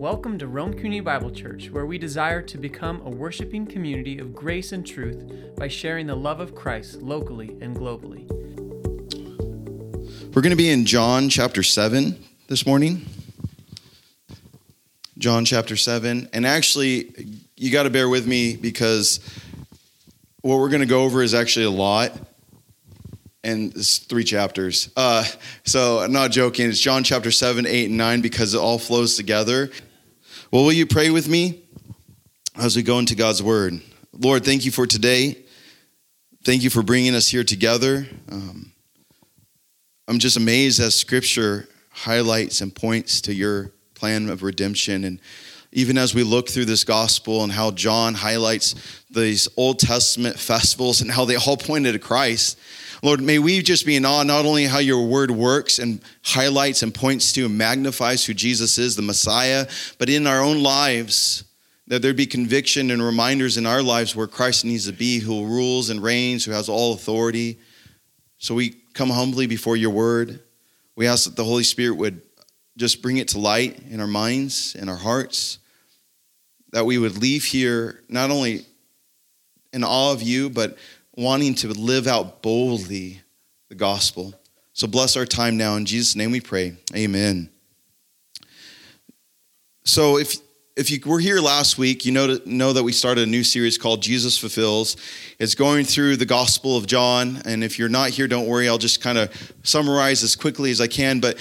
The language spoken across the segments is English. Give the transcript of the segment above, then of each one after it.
Welcome to Rome Community Bible Church, where we desire to become a worshiping community of grace and truth by sharing the love of Christ locally and globally. We're going to be in John chapter 7 this morning. John chapter 7. And actually, you got to bear with me because what we're going to go over is actually a lot. And it's three chapters. Uh, so I'm not joking. It's John chapter 7, 8, and 9 because it all flows together. Well, will you pray with me as we go into God's word? Lord, thank you for today. Thank you for bringing us here together. Um, I'm just amazed as scripture highlights and points to your plan of redemption. And even as we look through this gospel and how John highlights these Old Testament festivals and how they all pointed to Christ, Lord, may we just be in awe not only how your word works and highlights and points to and magnifies who Jesus is, the Messiah, but in our own lives, that there be conviction and reminders in our lives where Christ needs to be, who rules and reigns, who has all authority. So we come humbly before your word. We ask that the Holy Spirit would just bring it to light in our minds, in our hearts, that we would leave here not only in awe of you, but wanting to live out boldly the gospel. So bless our time now. In Jesus' name we pray. Amen. So if if you were here last week, you know, know that we started a new series called Jesus Fulfills. It's going through the Gospel of John. And if you're not here, don't worry. I'll just kind of summarize as quickly as I can. But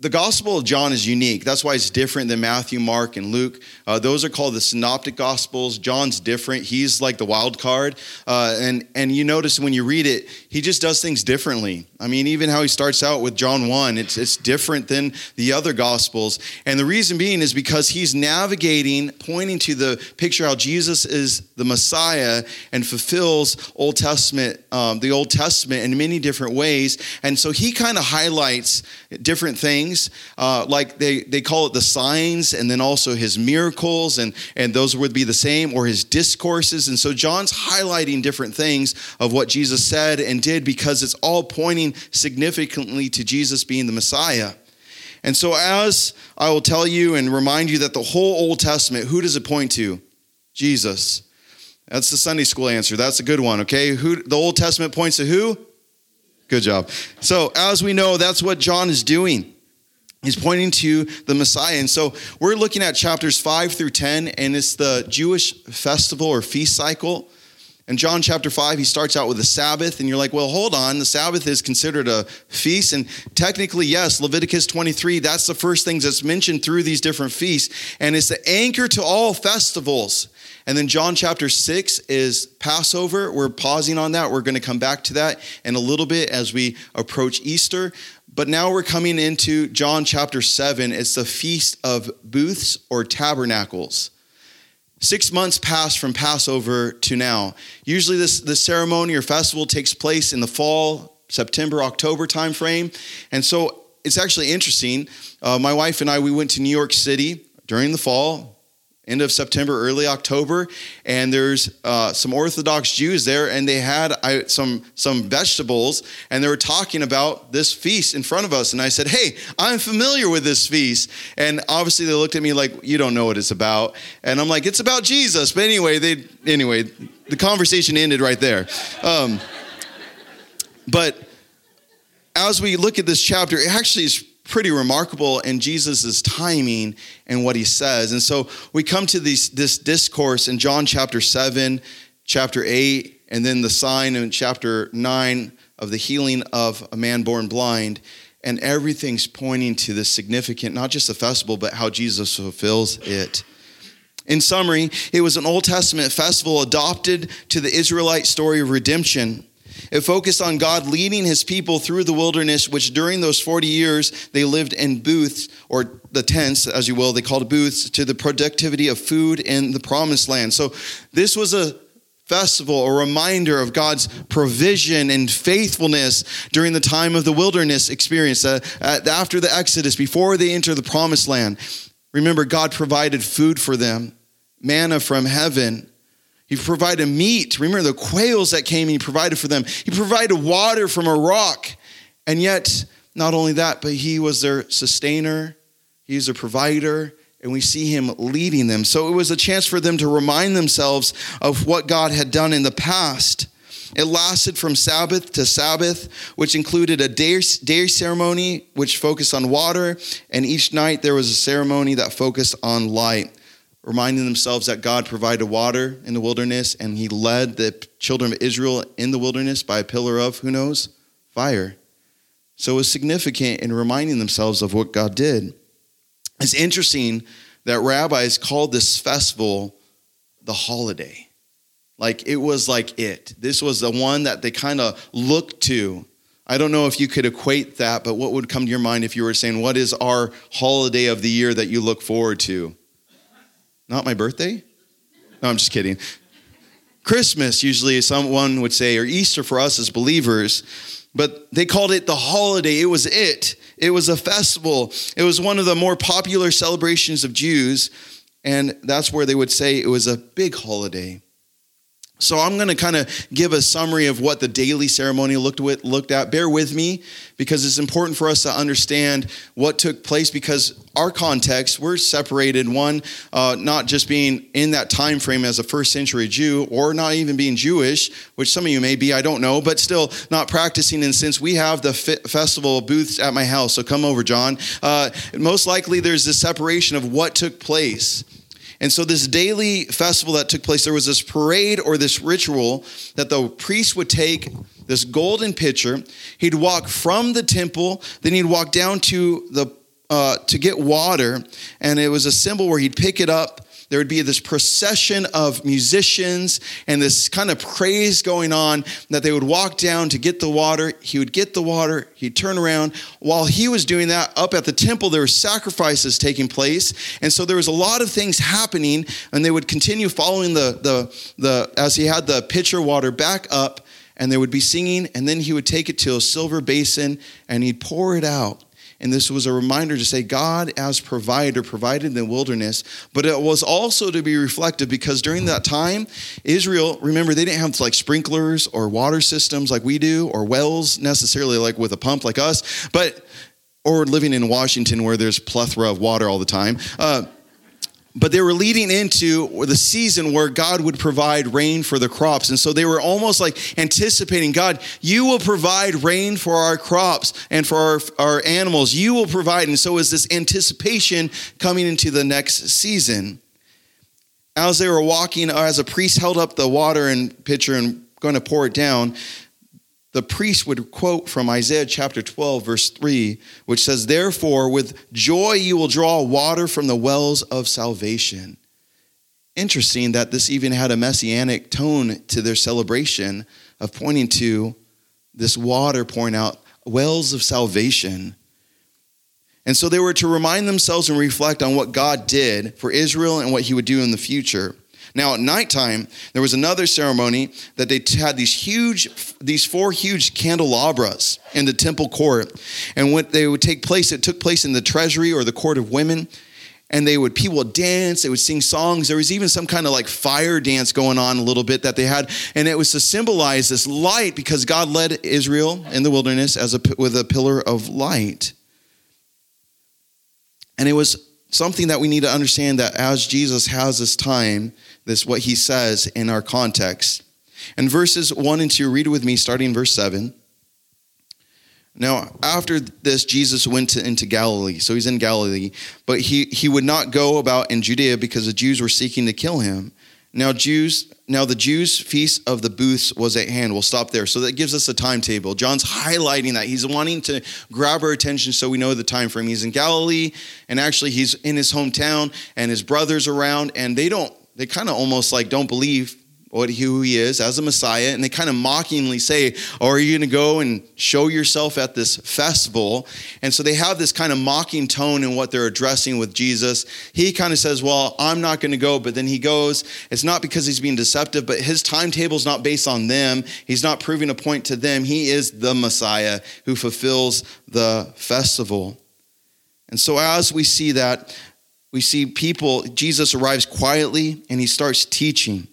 the Gospel of John is unique. That's why it's different than Matthew, Mark, and Luke. Uh, those are called the Synoptic Gospels. John's different. He's like the wild card. Uh, and, and you notice when you read it, he just does things differently. I mean, even how he starts out with John 1, it's, it's different than the other Gospels. And the reason being is because he's navigating, pointing to the picture how Jesus is the Messiah and fulfills Old Testament, um, the Old Testament in many different ways. And so he kind of highlights different things, uh, like they, they call it the signs, and then also his miracles, and, and those would be the same, or his discourses. And so John's highlighting different things of what Jesus said and did because it's all pointing significantly to Jesus being the Messiah. And so, as I will tell you and remind you that the whole Old Testament, who does it point to? Jesus. That's the Sunday school answer. That's a good one, okay? Who the Old Testament points to who? Good job. So, as we know, that's what John is doing. He's pointing to the Messiah. And so we're looking at chapters 5 through 10, and it's the Jewish festival or feast cycle. In John chapter 5, he starts out with the Sabbath, and you're like, well, hold on. The Sabbath is considered a feast. And technically, yes, Leviticus 23, that's the first things that's mentioned through these different feasts. And it's the anchor to all festivals. And then John chapter 6 is Passover. We're pausing on that. We're going to come back to that in a little bit as we approach Easter. But now we're coming into John chapter 7. It's the Feast of Booths or Tabernacles. Six months pass from Passover to now. Usually, this, this ceremony or festival takes place in the fall, September, October timeframe. And so it's actually interesting. Uh, my wife and I, we went to New York City during the fall, end of September, early October, and there's uh, some Orthodox Jews there, and they had I, some some vegetables, and they were talking about this feast in front of us. And I said, "Hey, I'm familiar with this feast." And obviously, they looked at me like, "You don't know what it's about." And I'm like, "It's about Jesus." But anyway, they anyway, the conversation ended right there. Um, but as we look at this chapter, it actually is pretty remarkable in Jesus' timing and what he says. And so we come to these, this discourse in John chapter 7, chapter 8, and then the sign in chapter 9 of the healing of a man born blind. And everything's pointing to the significant, not just the festival, but how Jesus fulfills it. In summary, it was an Old Testament festival adopted to the Israelite story of redemption it focused on God leading his people through the wilderness, which during those 40 years they lived in booths, or the tents, as you will, they called booths, to the productivity of food in the promised land. So this was a festival, a reminder of God's provision and faithfulness during the time of the wilderness experience, uh, after the Exodus, before they enter the promised land. Remember, God provided food for them, manna from heaven. He provided meat. Remember the quails that came, and he provided for them. He provided water from a rock. And yet, not only that, but he was their sustainer, he was their provider, and we see him leading them. So it was a chance for them to remind themselves of what God had done in the past. It lasted from Sabbath to Sabbath, which included a day ceremony which focused on water, and each night there was a ceremony that focused on light, reminding themselves that God provided water in the wilderness and he led the children of Israel in the wilderness by a pillar of, who knows, fire. So it was significant in reminding themselves of what God did. It's interesting that rabbis called this festival the holiday. Like it was like it. This was the one that they kind of looked to. I don't know if you could equate that, but what would come to your mind if you were saying, What is our holiday of the year that you look forward to? Not my birthday? No, I'm just kidding. Christmas, usually, someone would say, or Easter for us as believers, but they called it the holiday. It was it. It was a festival. It was one of the more popular celebrations of Jews. And that's where they would say it was a big holiday. So I'm going to kind of give a summary of what the daily ceremony looked with, looked at. Bear with me because it's important for us to understand what took place because our context we're separated one uh, not just being in that time frame as a first century Jew or not even being Jewish, which some of you may be, I don't know, but still not practicing. And since we have the festival booths at my house, so come over, John. Uh, most likely there's this separation of what took place. And so, this daily festival that took place, there was this parade or this ritual that the priest would take this golden pitcher. He'd walk from the temple, then he'd walk down to the uh, to get water, and it was a symbol where he'd pick it up there would be this procession of musicians and this kind of praise going on that they would walk down to get the water. He would get the water, he'd turn around. While he was doing that, up at the temple, there were sacrifices taking place. And so there was a lot of things happening, and they would continue following the, the, the as he had the pitcher water back up, and they would be singing, and then he would take it to a silver basin and he'd pour it out. And this was a reminder to say God as provider provided in the wilderness, but it was also to be reflective because during that time, Israel, remember, they didn't have like sprinklers or water systems like we do, or wells necessarily like with a pump like us, but or living in Washington where there's plethora of water all the time. Uh, but they were leading into the season where God would provide rain for the crops. And so they were almost like anticipating God, you will provide rain for our crops and for our, our animals. You will provide. And so is this anticipation coming into the next season. As they were walking, as a priest held up the water and pitcher and going to pour it down, the priest would quote from Isaiah chapter 12, verse 3, which says, Therefore, with joy you will draw water from the wells of salvation. Interesting that this even had a messianic tone to their celebration of pointing to this water pouring out wells of salvation. And so they were to remind themselves and reflect on what God did for Israel and what he would do in the future. Now at nighttime, there was another ceremony that they had these huge, these four huge candelabras in the temple court. And when they would take place, it took place in the treasury or the court of women. And they would, people would dance, they would sing songs. There was even some kind of like fire dance going on a little bit that they had. And it was to symbolize this light because God led Israel in the wilderness as a, with a pillar of light. And it was something that we need to understand that as Jesus has this time, this what he says in our context. In verses 1 and 2, read with me, starting verse 7. Now, after this, Jesus went to, into Galilee. So he's in Galilee, but he, he would not go about in Judea because the Jews were seeking to kill him. Now, Jews, now the Jews' feast of the booths was at hand. We'll stop there. So that gives us a timetable. John's highlighting that. He's wanting to grab our attention so we know the time frame. He's in Galilee, and actually he's in his hometown, and his brothers around, and they don't they kind of almost like don't believe what who he is as a Messiah, and they kind of mockingly say, "Oh, are you going to go and show yourself at this festival?" And so they have this kind of mocking tone in what they're addressing with Jesus. He kind of says, "Well, I'm not going to go," but then he goes. It's not because he's being deceptive, but his timetable is not based on them. He's not proving a point to them. He is the Messiah who fulfills the festival. And so as we see that, we see people, Jesus arrives quietly and he starts teaching.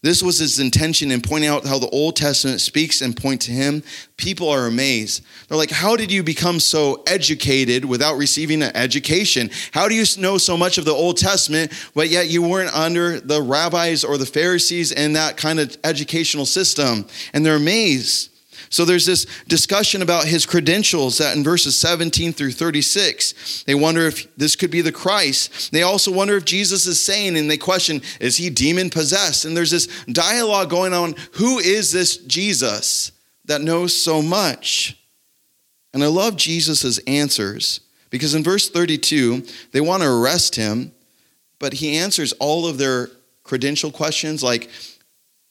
This was his intention in pointing out how the Old Testament speaks and point to him. People are amazed. They're like, How did you become so educated without receiving an education? How do you know so much of the Old Testament, but yet you weren't under the rabbis or the Pharisees and that kind of educational system? And they're amazed. So there's this discussion about his credentials that in verses 17 through 36. They wonder if this could be the Christ. They also wonder if Jesus is saying, and they question, is he demon possessed? And there's this dialogue going on who is this Jesus that knows so much? And I love Jesus' answers because in verse 32, they want to arrest him, but he answers all of their credential questions like,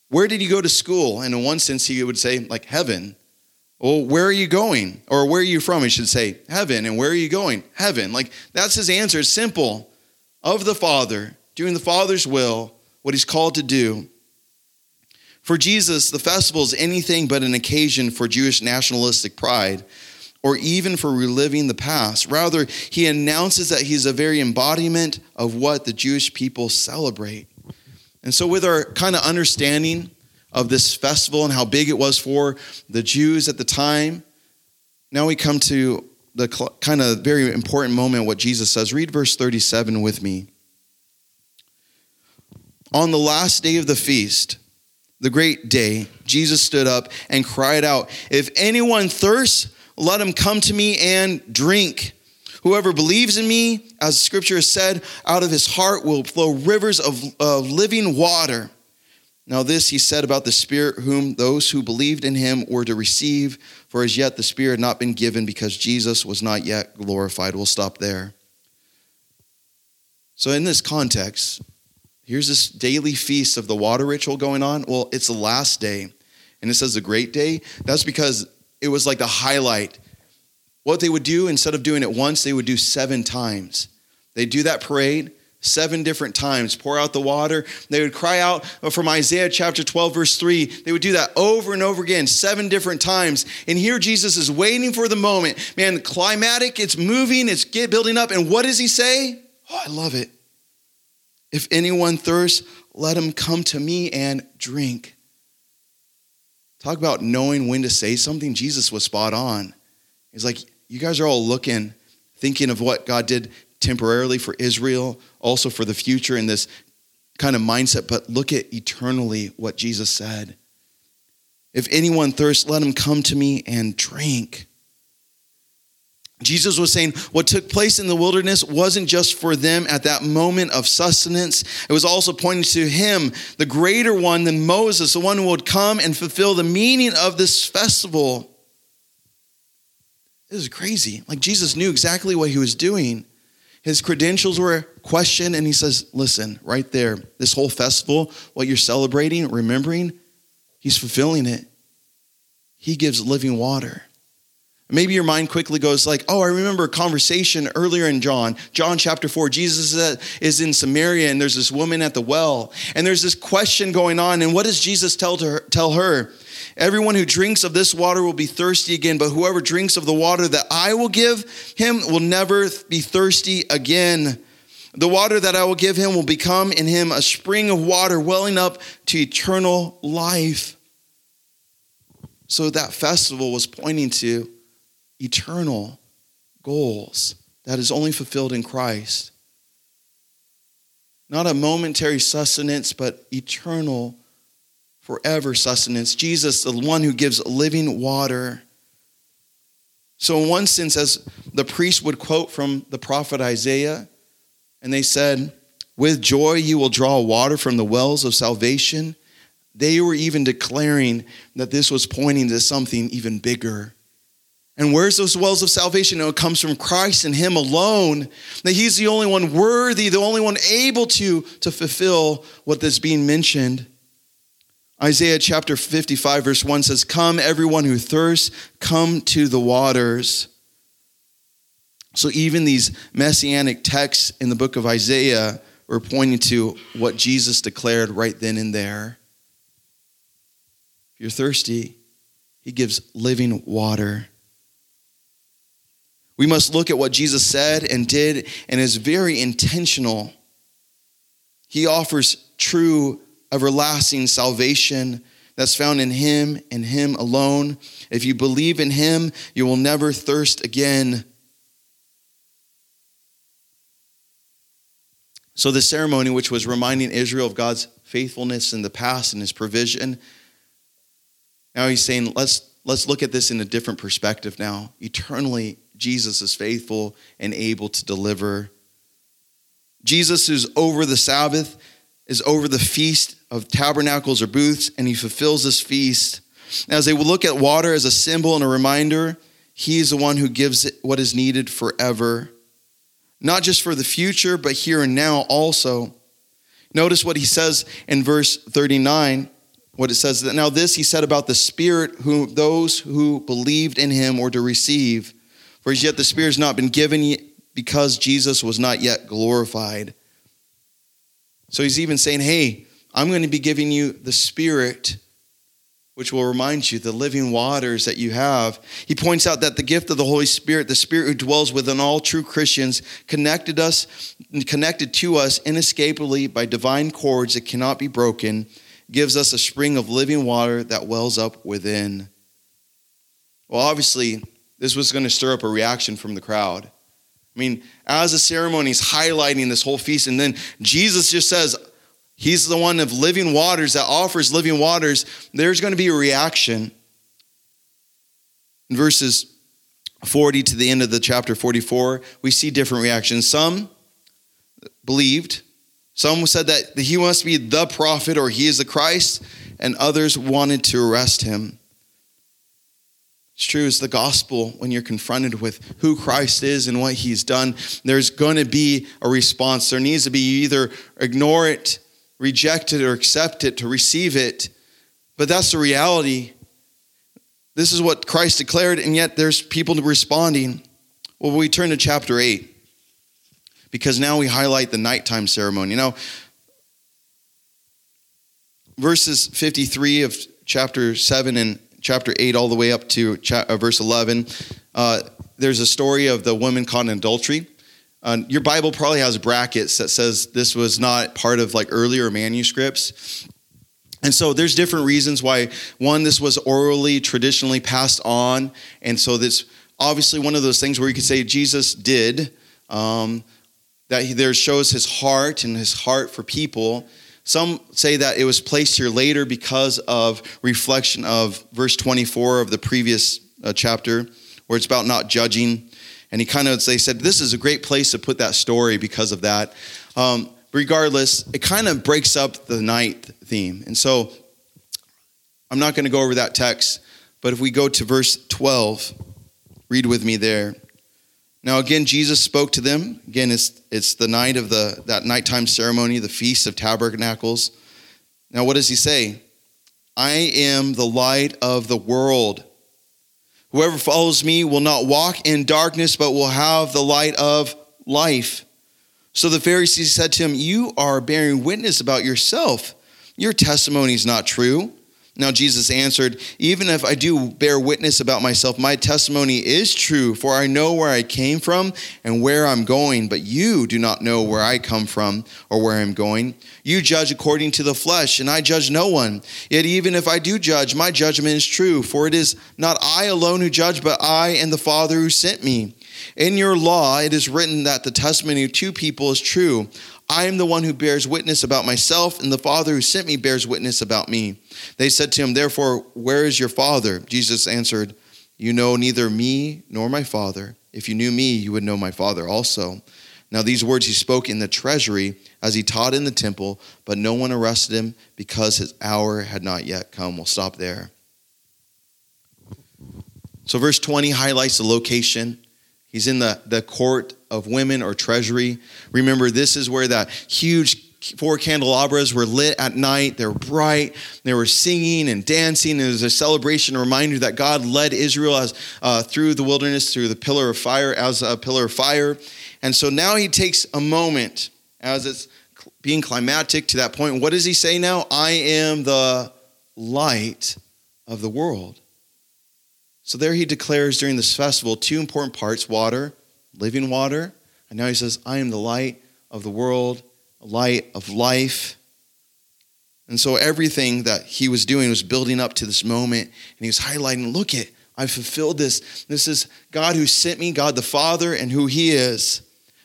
where did you go to school? And in one sense, he would say, like, heaven. Well, where are you going? Or where are you from? He should say, heaven. And where are you going? Heaven. Like, that's his answer. It's simple. Of the Father, doing the Father's will, what he's called to do. For Jesus, the festival is anything but an occasion for Jewish nationalistic pride or even for reliving the past. Rather, he announces that he's a very embodiment of what the Jewish people celebrate. And so, with our kind of understanding of this festival and how big it was for the Jews at the time, now we come to the kind of very important moment what Jesus says. Read verse 37 with me. On the last day of the feast, the great day, Jesus stood up and cried out, If anyone thirsts, let him come to me and drink. Whoever believes in me, as scripture has said, out of his heart will flow rivers of, of living water. Now, this he said about the Spirit, whom those who believed in him were to receive, for as yet the Spirit had not been given because Jesus was not yet glorified. We'll stop there. So, in this context, here's this daily feast of the water ritual going on. Well, it's the last day, and it says the great day. That's because it was like the highlight what they would do, instead of doing it once, they would do seven times. They'd do that parade seven different times, pour out the water. They would cry out from Isaiah chapter 12, verse 3. They would do that over and over again, seven different times. And here Jesus is waiting for the moment. Man, climatic, it's moving, it's building up. And what does he say? Oh, I love it. If anyone thirsts, let him come to me and drink. Talk about knowing when to say something. Jesus was spot on. He's like, you guys are all looking, thinking of what God did temporarily for Israel, also for the future in this kind of mindset, but look at eternally what Jesus said. If anyone thirsts, let him come to me and drink. Jesus was saying what took place in the wilderness wasn't just for them at that moment of sustenance. It was also pointing to him, the greater one than Moses, the one who would come and fulfill the meaning of this festival. This is crazy. Like Jesus knew exactly what he was doing. His credentials were questioned, and he says, Listen, right there, this whole festival, what you're celebrating, remembering, he's fulfilling it. He gives living water. Maybe your mind quickly goes like, oh, I remember a conversation earlier in John, John chapter 4. Jesus is in Samaria and there's this woman at the well. And there's this question going on. And what does Jesus tell, to her, tell her? Everyone who drinks of this water will be thirsty again, but whoever drinks of the water that I will give him will never be thirsty again. The water that I will give him will become in him a spring of water welling up to eternal life. So that festival was pointing to eternal goals that is only fulfilled in Christ. Not a momentary sustenance, but eternal forever sustenance. Jesus, the one who gives living water. So, in one sense, as the priest would quote from the prophet Isaiah, and they said, With joy you will draw water from the wells of salvation. They were even declaring that this was pointing to something even bigger. And where's those wells of salvation? It comes from Christ and Him alone. That He's the only one worthy, the only one able to, to fulfill what is being mentioned. Isaiah chapter 55, verse 1 says, Come, everyone who thirsts, come to the waters. So even these messianic texts in the book of Isaiah were pointing to what Jesus declared right then and there. If you're thirsty, he gives living water. We must look at what Jesus said and did and is very intentional. He offers true everlasting salvation that's found in him and him alone. If you believe in him, you will never thirst again. So, the ceremony, which was reminding Israel of God's faithfulness in the past and his provision, now he's saying, let's, let's look at this in a different perspective now. Eternally, Jesus is faithful and able to deliver. Jesus is over the Sabbath, is over the feast of tabernacles or booths, and he fulfills this feast. As they look at water as a symbol and a reminder, he is the one who gives what is needed forever not just for the future, but here and now also. Notice what he says in verse 39, what it says that now this he said about the Spirit, who those who believed in him were to receive. For as yet the Spirit has not been given because Jesus was not yet glorified. So he's even saying, Hey, I'm going to be giving you the Spirit which will remind you the living waters that you have. He points out that the gift of the Holy Spirit, the Spirit who dwells within all true Christians, connected us, connected to us inescapably by divine cords that cannot be broken, gives us a spring of living water that wells up within. Well, obviously, this was going to stir up a reaction from the crowd. I mean, as the ceremony is highlighting this whole feast, and then Jesus just says, He's the one of living waters that offers living waters. There's going to be a reaction. In verses 40 to the end of the chapter 44, we see different reactions. Some believed, some said that he must be the prophet or he is the Christ, and others wanted to arrest him. It's true, it's the gospel when you're confronted with who Christ is and what he's done. There's going to be a response. There needs to be either ignore it reject it or accept it, to receive it. But that's the reality. This is what Christ declared, and yet there's people responding. Well, we turn to chapter 8 because now we highlight the nighttime ceremony. Now, verses 53 of chapter 7 and chapter 8 all the way up to uh, verse 11, uh, there's a story of the woman caught in adultery. Uh, your Bible probably has brackets that says this was not part of like earlier manuscripts. And so there's different reasons why one this was orally traditionally passed on and so this obviously one of those things where you could say Jesus did um, that he there shows his heart and his heart for people. Some say that it was placed here later because of reflection of verse 24 of the previous uh, chapter where it's about not judging and he kind of, they said, this is a great place to put that story because of that. Um, regardless, it kind of breaks up the night theme. And so I'm not going to go over that text, but if we go to verse 12, read with me there. Now again, Jesus spoke to them. Again, it's, it's the night of the, that nighttime ceremony, the Feast of Tabernacles. Now what does he say? I am the light of the world. Whoever follows me will not walk in darkness, but will have the light of life. So the Pharisees said to him, You are bearing witness about yourself. Your testimony is not true. Now Jesus answered, Even if I do bear witness about myself, my testimony is true, for I know where I came from and where I'm going, but you do not know where I come from or where I'm going. You judge according to the flesh, and I judge no one. Yet even if I do judge, my judgment is true, for it is not I alone who judge, but I and the Father who sent me. In your law, it is written that the testimony of two people is true. I am the one who bears witness about myself, and the Father who sent me bears witness about me. They said to him, Therefore, where is your Father? Jesus answered, You know neither me nor my Father. If you knew me, you would know my Father also. Now, these words he spoke in the treasury as he taught in the temple, but no one arrested him because his hour had not yet come. We'll stop there. So, verse 20 highlights the location. He's in the, the court of women or treasury. Remember, this is where that huge four candelabras were lit at night. They were bright. They were singing and dancing. It was a celebration, a reminder that God led Israel as, uh, through the wilderness, through the pillar of fire, as a pillar of fire. And so now he takes a moment as it's being climatic to that point. What does he say now? I am the light of the world. So there he declares during this festival two important parts water, living water. And now he says, I am the light of the world, light of life. And so everything that he was doing was building up to this moment. And he was highlighting, look it, I fulfilled this. This is God who sent me, God the Father, and who he is.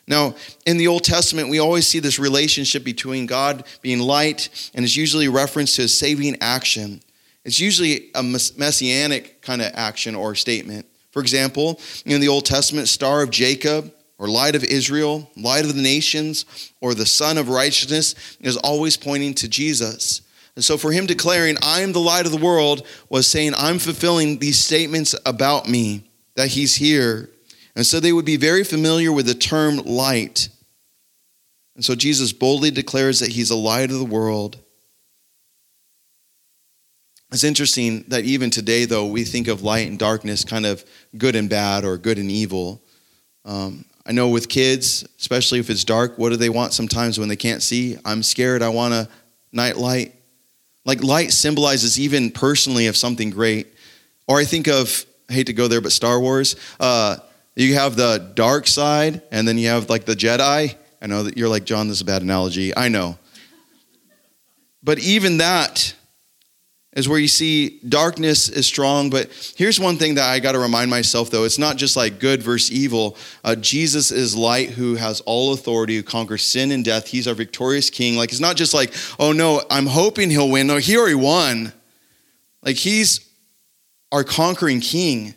Now, in the Old Testament, we always see this relationship between God being light, and it's usually referenced to a saving action. It's usually a messianic kind of action or statement. For example, in the Old Testament, star of Jacob, or light of Israel, light of the nations, or the sun of righteousness is always pointing to Jesus. And so for him declaring, I am the light of the world, was saying, I'm fulfilling these statements about me, that he's here. And so they would be very familiar with the term light. And so Jesus boldly declares that he's the light of the world. It's interesting that even today, though, we think of light and darkness kind of good and bad or good and evil. Um, I know with kids, especially if it's dark, what do they want sometimes when they can't see? I'm scared, I want a night light. Like light symbolizes even personally of something great. Or I think of, I hate to go there, but Star Wars. Uh, you have the dark side, and then you have like the Jedi. I know that you're like, John, this is a bad analogy. I know. But even that is where you see darkness is strong. But here's one thing that I got to remind myself, though it's not just like good versus evil. Uh, Jesus is light who has all authority, who conquers sin and death. He's our victorious king. Like, it's not just like, oh no, I'm hoping he'll win. No, he already won. Like, he's our conquering king.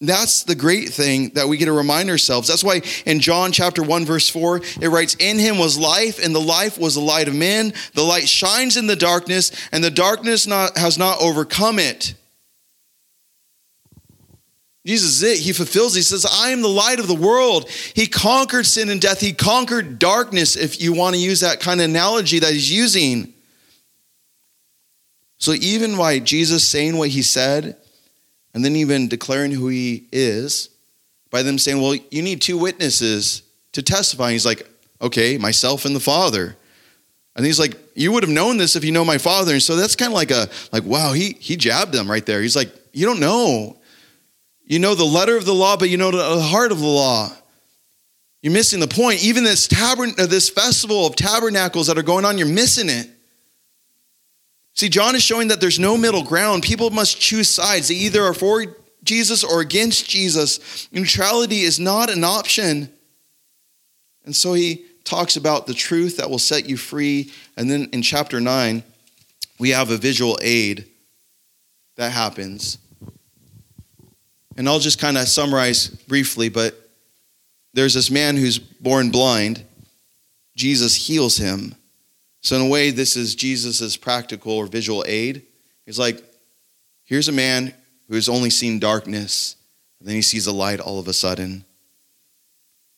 That's the great thing that we get to remind ourselves. That's why in John chapter 1 verse 4 it writes in him was life and the life was the light of men. The light shines in the darkness and the darkness not, has not overcome it. Jesus is it. He fulfills. He says, I am the light of the world. He conquered sin and death. He conquered darkness, if you want to use that kind of analogy that he's using. So even by Jesus saying what he said, and then even declaring who he is by them saying, Well, you need two witnesses to testify. he's like, Okay, myself and the Father. And he's like, You would have known this if you know my Father. And so that's kind of like a, like, wow, he, he jabbed them right there. He's like, You don't know. You know the letter of the law, but you know the heart of the law. You're missing the point. Even this tabern- uh, this festival of tabernacles that are going on, you're missing it. See, John is showing that there's no middle ground. People must choose sides. They either are for Jesus or against Jesus. Neutrality is not an option. And so he talks about the truth that will set you free. And then in chapter 9, we have a visual aid that happens. And I'll just kind of summarize briefly, but there's this man who's born blind. Jesus heals him. So, in a way, this is Jesus' practical or visual aid. He's like, here's a man who has only seen darkness, and then he sees a light all of a sudden.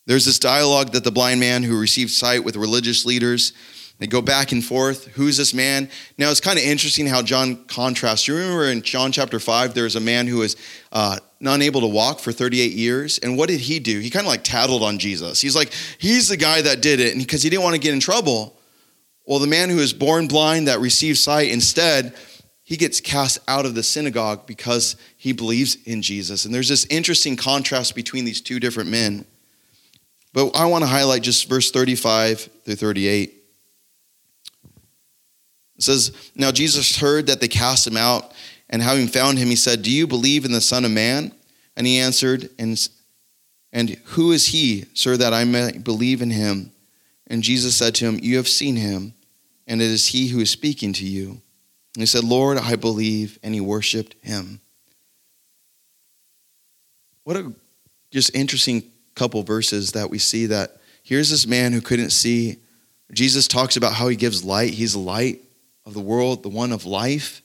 There's this dialogue that the blind man who received sight with religious leaders, they go back and forth. Who's this man? Now, it's kind of interesting how John contrasts. You remember in John chapter 5, there's a man who was uh, unable to walk for 38 years. And what did he do? He kind of like tattled on Jesus. He's like, he's the guy that did it, because he didn't want to get in trouble. Well, the man who is born blind that receives sight, instead, he gets cast out of the synagogue because he believes in Jesus. And there's this interesting contrast between these two different men. But I want to highlight just verse 35 through 38. It says, Now Jesus heard that they cast him out, and having found him, he said, Do you believe in the Son of Man? And he answered, And, and who is he, sir, that I may believe in him? And Jesus said to him, You have seen him and it is he who is speaking to you. And he said, Lord, I believe, and he worshiped him. What a just interesting couple verses that we see that here's this man who couldn't see. Jesus talks about how he gives light. He's the light of the world, the one of life.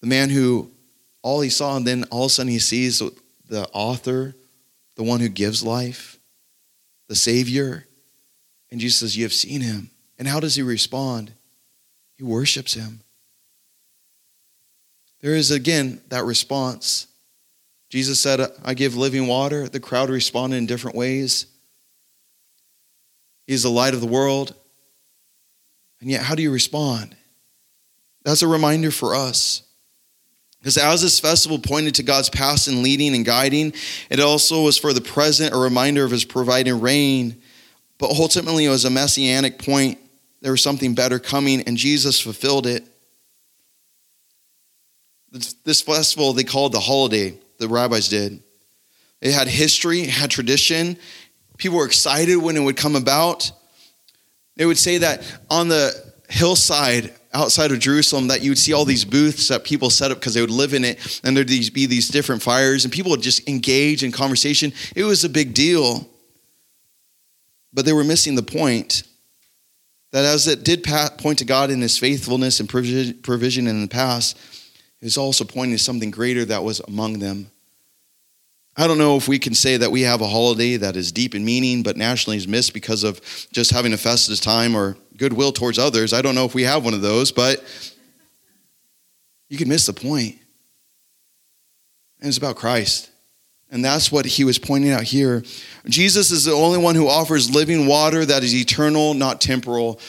The man who all he saw, and then all of a sudden he sees the author, the one who gives life, the Savior. And Jesus says, You have seen him. And how does he respond? He worships him. There is again that response. Jesus said, I give living water. The crowd responded in different ways. He's the light of the world. And yet, how do you respond? That's a reminder for us. Because as this festival pointed to God's past and leading and guiding, it also was for the present a reminder of his providing rain. But ultimately, it was a messianic point there was something better coming, and Jesus fulfilled it. This festival they called the holiday, the rabbis did. It had history, it had tradition. People were excited when it would come about. They would say that on the hillside outside of Jerusalem that you would see all these booths that people set up because they would live in it, and there'd be these different fires, and people would just engage in conversation. It was a big deal. But they were missing the point that as it did point to God in his faithfulness and provision in the past, it was also pointing to something greater that was among them. I don't know if we can say that we have a holiday that is deep in meaning, but nationally is missed because of just having a festive time or goodwill towards others. I don't know if we have one of those, but you can miss the point. And it's about Christ. And that's what he was pointing out here. Jesus is the only one who offers living water that is eternal, not temporal.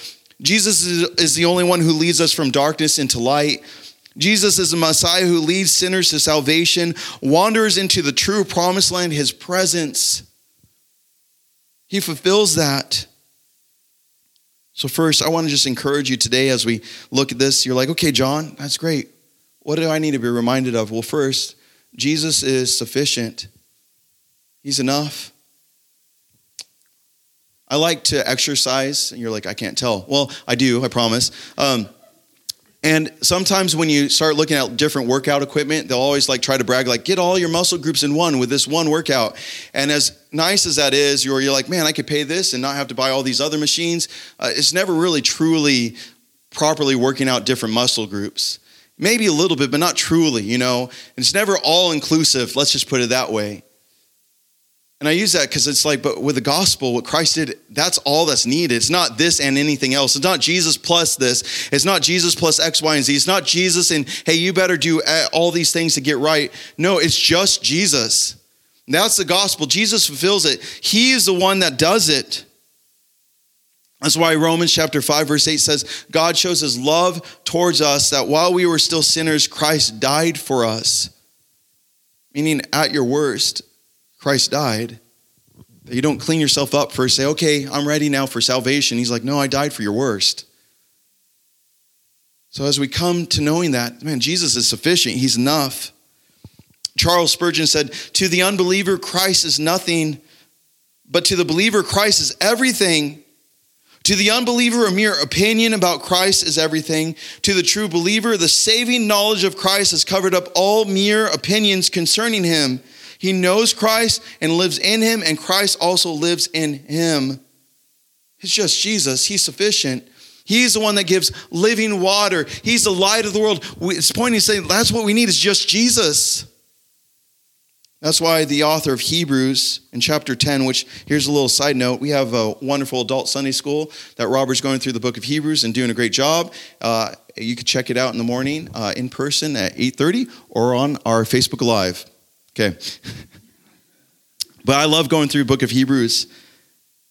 Jesus is the only one who leads us from darkness into light. Jesus is the Messiah who leads sinners to salvation, wanders into the true promised land, his presence. He fulfills that. So, first, I want to just encourage you today as we look at this. You're like, okay, John, that's great. What do I need to be reminded of? Well, first, Jesus is sufficient, He's enough. I like to exercise, and you're like, I can't tell. Well, I do, I promise. Um, and sometimes when you start looking at different workout equipment, they'll always like try to brag, like, get all your muscle groups in one with this one workout. And as nice as that is, you're, you're like, man, I could pay this and not have to buy all these other machines. Uh, it's never really truly properly working out different muscle groups. Maybe a little bit, but not truly, you know? And it's never all inclusive, let's just put it that way. And I use that because it's like, but with the gospel, what Christ did, that's all that's needed. It's not this and anything else. It's not Jesus plus this. It's not Jesus plus X, Y, and Z. It's not Jesus and, hey, you better do all these things to get right. No, it's just Jesus. That's the gospel. Jesus fulfills it. He is the one that does it. That's why Romans chapter 5, verse 8 says, God shows his love towards us that while we were still sinners, Christ died for us. Meaning, at your worst, Christ died. You don't clean yourself up first, say, okay, I'm ready now for salvation. He's like, no, I died for your worst. So as we come to knowing that, man, Jesus is sufficient, He's enough. Charles Spurgeon said, To the unbeliever, Christ is nothing, but to the believer, Christ is everything. To the unbeliever, a mere opinion about Christ is everything. To the true believer, the saving knowledge of Christ has covered up all mere opinions concerning him. He knows Christ and lives in him, and Christ also lives in him. It's just Jesus. He's sufficient. He's the one that gives living water. He's the light of the world. It's pointing to saying that's what we need is just Jesus. That's why the author of Hebrews in chapter 10, which here's a little side note, we have a wonderful adult Sunday school that Robert's going through the book of Hebrews and doing a great job. Uh, you can check it out in the morning uh, in person at 8.30 or on our Facebook Live. Okay. but I love going through book of Hebrews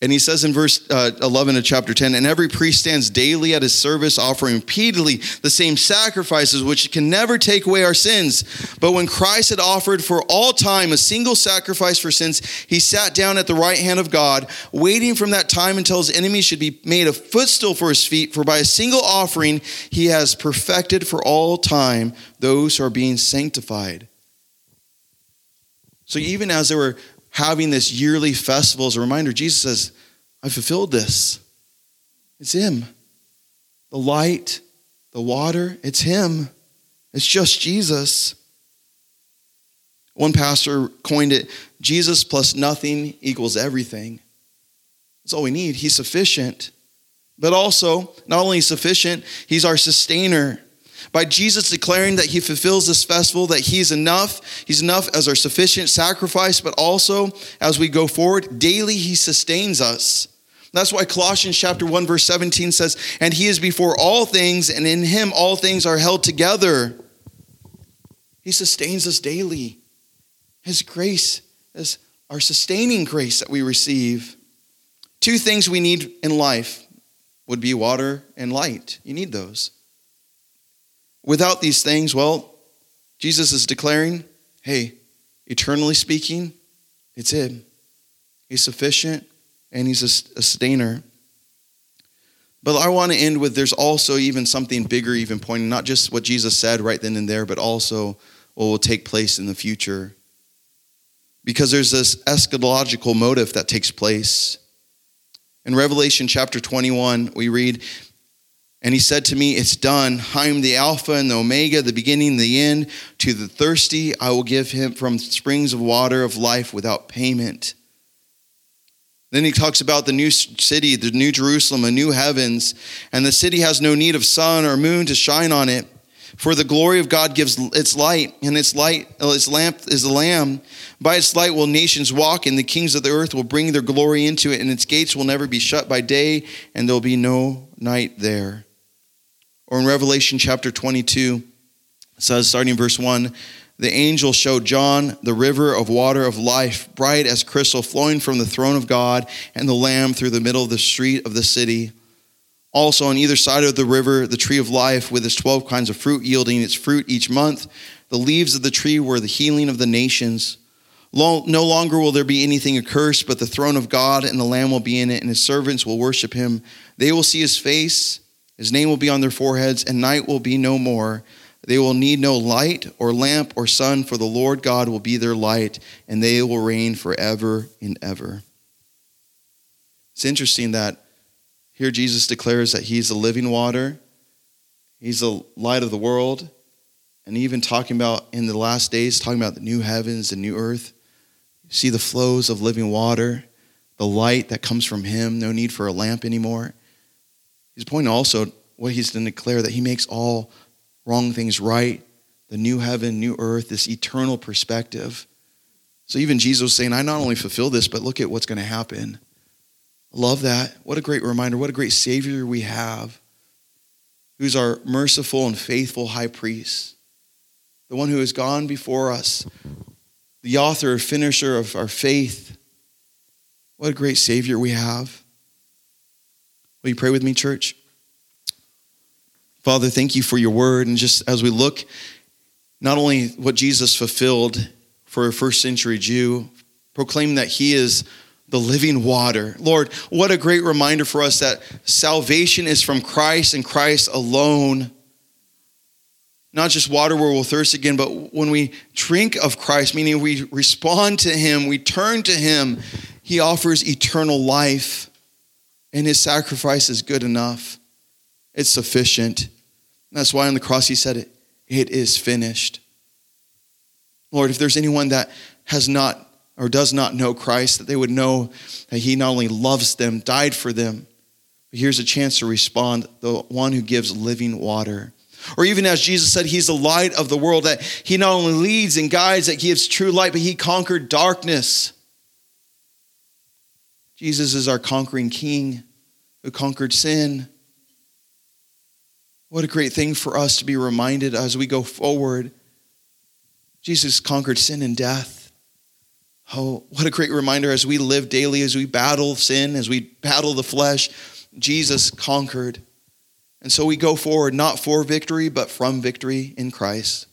and he says in verse uh, 11 of chapter 10, and every priest stands daily at his service, offering repeatedly the same sacrifices, which can never take away our sins. But when Christ had offered for all time a single sacrifice for sins, he sat down at the right hand of God, waiting from that time until his enemies should be made a footstool for his feet. For by a single offering, he has perfected for all time those who are being sanctified. So even as they were having this yearly festival as a reminder, Jesus says, I fulfilled this. It's Him. The light, the water, it's Him. It's just Jesus. One pastor coined it Jesus plus nothing equals everything. That's all we need. He's sufficient. But also, not only sufficient, He's our sustainer by Jesus declaring that he fulfills this festival, that he's enough. He's enough as our sufficient sacrifice, but also as we go forward, daily he sustains us. That's why Colossians chapter 1 verse 17 says, "And he is before all things, and in him all things are held together." He sustains us daily. His grace is our sustaining grace that we receive. Two things we need in life would be water and light. You need those. Without these things, well, Jesus is declaring, hey, eternally speaking, it's Him. He's sufficient and He's a sustainer. But I want to end with there's also even something bigger, even pointing, not just what Jesus said right then and there, but also what will take place in the future. Because there's this eschatological motive that takes place. In Revelation chapter 21, we read, And he said to me, It's done. I am the Alpha and the Omega, the beginning, and the end. To the thirsty, I will give him from springs of water of life without payment. Then he talks about the new city, the new Jerusalem, a new heavens, and the city has no need of sun or moon to shine on it. For the glory of God gives its light, and its light, uh, its lamp is the Lamb. By its light will nations walk, and the kings of the earth will bring their glory into it, and its gates will never be shut by day, and there'll be no night there. Or in Revelation chapter 22, it says, starting in verse 1, the angel showed John the river of water of life, bright as crystal, flowing from the throne of God and the Lamb through the middle of the street of the city. Also, on either side of the river, the tree of life with its 12 kinds of fruit, yielding its fruit each month. The leaves of the tree were the healing of the nations. No longer will there be anything accursed, but the throne of God and the Lamb will be in it, and his servants will worship him. They will see his face, his name will be on their foreheads, and night will be no more. They will need no light or lamp or sun, for the Lord God will be their light, and they will reign forever and ever. It's interesting that here Jesus declares that he's the living water, he's the light of the world, and even talking about in the last days, talking about the new heavens and new earth. You see the flows of living water, the light that comes from him, no need for a lamp anymore. He's pointing also what he's to declare that he makes all wrong things right, the new heaven, new earth, this eternal perspective. So even Jesus saying, I not only fulfill this, but look at what's going to happen. Love that. What a great reminder. What a great Savior we have, who's our merciful and faithful high priest, the one who has gone before us, the author finisher of our faith. What a great Savior we have. Will you pray with me, church? Father, thank you for your word. And just as we look, not only what Jesus fulfilled for a first century Jew, proclaim that he is the living water. Lord, what a great reminder for us that salvation is from Christ and Christ alone. Not just water where we'll thirst again, but when we drink of Christ, meaning we respond to him, we turn to him, he offers eternal life, and his sacrifice is good enough. It's sufficient. That's why on the cross he said it, it is finished. Lord, if there's anyone that has not or does not know Christ, that they would know that he not only loves them, died for them, but here's a chance to respond the one who gives living water. Or even as Jesus said, he's the light of the world, that he not only leads and guides, that gives true light, but he conquered darkness. Jesus is our conquering king who conquered sin what a great thing for us to be reminded as we go forward. Jesus conquered sin and death. Oh, what a great reminder as we live daily, as we battle sin, as we battle the flesh, Jesus conquered. And so we go forward not for victory, but from victory in Christ.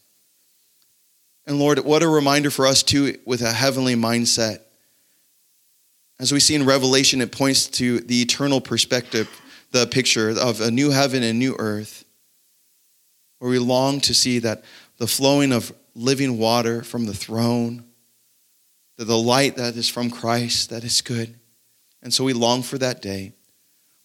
And Lord, what a reminder for us too with a heavenly mindset. As we see in Revelation, it points to the eternal perspective, the picture of a new heaven and new earth where we long to see that the flowing of living water from the throne, that the light that is from Christ, that is good. And so we long for that day.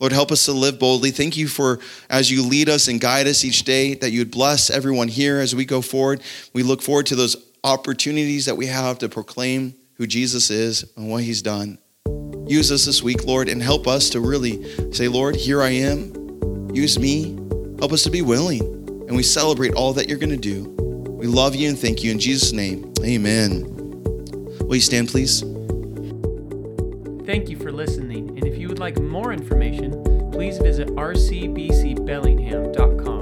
Lord, help us to live boldly. Thank you for as you lead us and guide us each day, that you would bless everyone here as we go forward. We look forward to those opportunities that we have to proclaim who Jesus is and what he's done. Use us this week, Lord, and help us to really say, Lord, here I am. Use me. Help us to be willing and we celebrate all that you're going to do. We love you and thank you in Jesus' name. Amen. Will you stand, please? Thank you for listening. And if you would like more information, please visit rcbcbellingham.com.